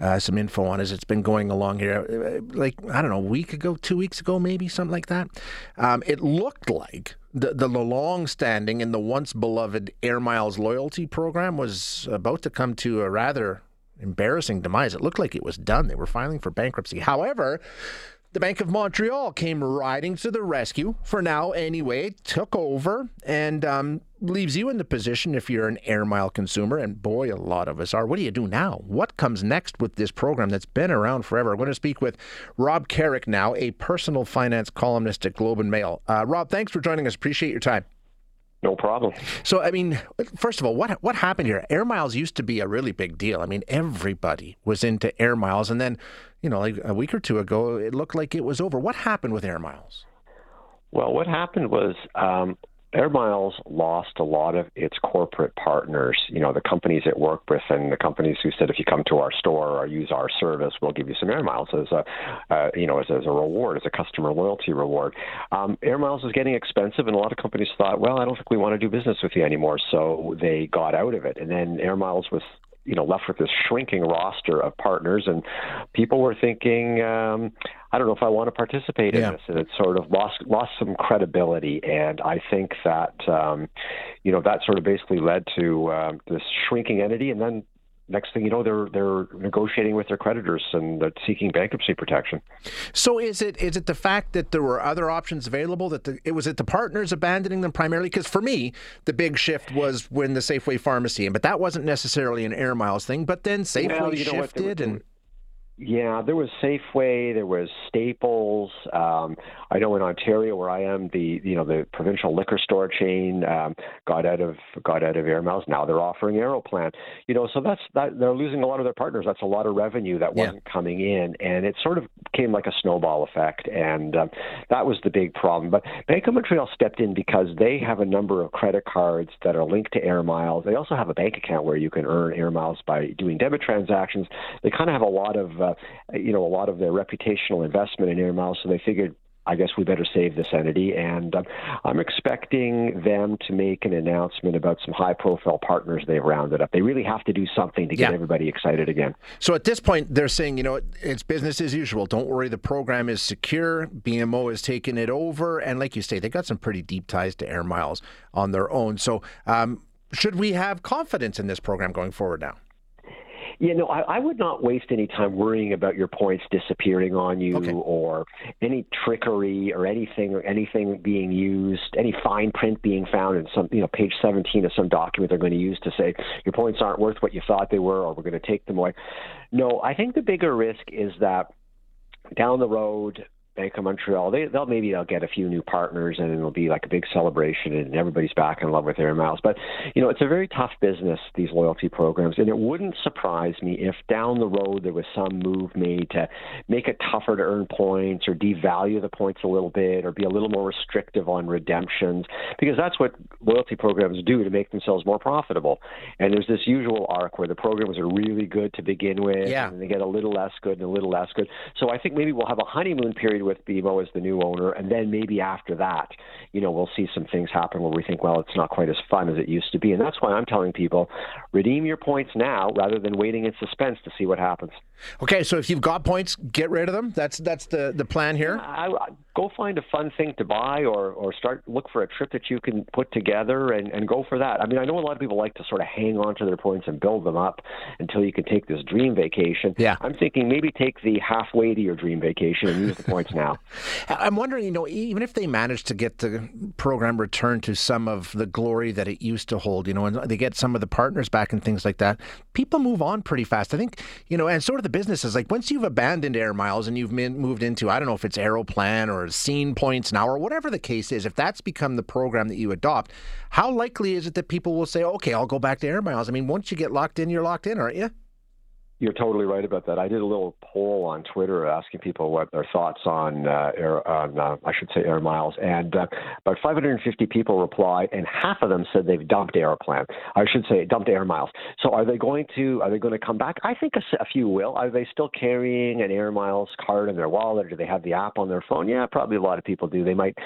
uh, some info on as it's been going along here, uh, like, I don't know, a week ago, two weeks ago, maybe, something like that. Um, it looked like the, the long standing and the once beloved Air Miles loyalty program was about to come to a rather embarrassing demise. It looked like it was done. They were filing for bankruptcy. However, the Bank of Montreal came riding to the rescue, for now anyway, took over, and um, leaves you in the position if you're an air mile consumer, and boy, a lot of us are. What do you do now? What comes next with this program that's been around forever? I'm going to speak with Rob Carrick now, a personal finance columnist at Globe and Mail. Uh, Rob, thanks for joining us. Appreciate your time. No problem. So, I mean, first of all, what what happened here? Air miles used to be a really big deal. I mean, everybody was into air miles, and then, you know, like a week or two ago, it looked like it was over. What happened with air miles? Well, what happened was um, Air Miles lost a lot of its corporate partners, you know, the companies it worked with and the companies who said if you come to our store or use our service, we'll give you some Air Miles as a, uh, you know, as, as, a reward, as a customer loyalty reward. Um, Air Miles was getting expensive, and a lot of companies thought, well, I don't think we want to do business with you anymore, so they got out of it. And then Air Miles was you know left with this shrinking roster of partners, and people were thinking, um, I don't know if I want to participate in this, and it sort of lost lost some credibility. And I think that um, you know that sort of basically led to um, this shrinking entity, and then next thing you know, they're they're negotiating with their creditors and they're seeking bankruptcy protection. So is it is it the fact that there were other options available that the, it was it the partners abandoning them primarily? Because for me, the big shift was when the Safeway pharmacy, and but that wasn't necessarily an Air Miles thing. But then Safeway well, shifted and. Yeah, there was Safeway, there was Staples. Um, I know in Ontario, where I am, the you know the provincial liquor store chain um, got out of got out of Air Miles. Now they're offering Aeroplan. You know, so that's that they're losing a lot of their partners. That's a lot of revenue that wasn't yeah. coming in, and it sort of came like a snowball effect, and um, that was the big problem. But Bank of Montreal stepped in because they have a number of credit cards that are linked to Air Miles. They also have a bank account where you can earn Air Miles by doing debit transactions. They kind of have a lot of uh, you know, a lot of their reputational investment in Air Miles, so they figured I guess we better save this entity. And uh, I'm expecting them to make an announcement about some high profile partners they've rounded up. They really have to do something to get yeah. everybody excited again. So at this point, they're saying, you know, it's business as usual. Don't worry, the program is secure. BMO has taken it over. And like you say, they got some pretty deep ties to Air Miles on their own. So um, should we have confidence in this program going forward now? Yeah, no, I, I would not waste any time worrying about your points disappearing on you okay. or any trickery or anything or anything being used, any fine print being found in some, you know, page 17 of some document they're going to use to say your points aren't worth what you thought they were or we're going to take them away. No, I think the bigger risk is that down the road, Bank of Montreal, they, they'll maybe they'll get a few new partners and it'll be like a big celebration and everybody's back in love with Air Miles. But you know, it's a very tough business these loyalty programs, and it wouldn't surprise me if down the road there was some move made to make it tougher to earn points or devalue the points a little bit or be a little more restrictive on redemptions because that's what loyalty programs do to make themselves more profitable. And there's this usual arc where the programs are really good to begin with, yeah. and they get a little less good and a little less good. So I think maybe we'll have a honeymoon period with BMO as the new owner, and then maybe after that, you know, we'll see some things happen where we think, well, it's not quite as fun as it used to be, and that's why I'm telling people, redeem your points now rather than waiting in suspense to see what happens. Okay, so if you've got points, get rid of them. That's that's the the plan here. I, I, go find a fun thing to buy, or or start look for a trip that you can put together, and and go for that. I mean, I know a lot of people like to sort of hang on to their points and build them up until you can take this dream vacation. Yeah, I'm thinking maybe take the halfway to your dream vacation and use the points now. I'm wondering, you know, even if they manage to get the program returned to some of the glory that it used to hold, you know, and they get some of the partners back and things like that, people move on pretty fast. I think, you know, and sort of the businesses, like once you've abandoned Air Miles and you've moved into, I don't know if it's Aeroplan or Scene Points now or whatever the case is, if that's become the program that you adopt, how likely is it that people will say, okay, I'll go back to Air Miles? I mean, once you get locked in, you're locked in, aren't you? You're totally right about that. I did a little poll on Twitter asking people what their thoughts on, uh, air, on uh, I should say, Air Miles, and uh, about 550 people replied, and half of them said they've dumped Aeroplan. I should say dumped Air Miles. So are they going to are they going to come back? I think a, a few will. Are they still carrying an Air Miles card in their wallet, or do they have the app on their phone? Yeah, probably a lot of people do. They might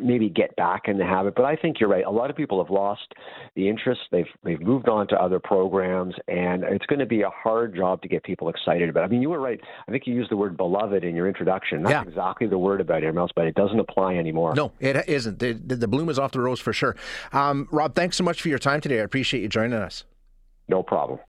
maybe get back in the habit. But I think you're right. A lot of people have lost the interest. They've they've moved on to other programs, and it's going to be a hard job to get people excited about. I mean, you were right. I think you used the word beloved in your introduction. That's yeah. exactly the word about Air Miles, but it doesn't apply anymore. No, it isn't. The, the bloom is off the rose for sure. Um, Rob, thanks so much for your time today. I appreciate you joining us. No problem.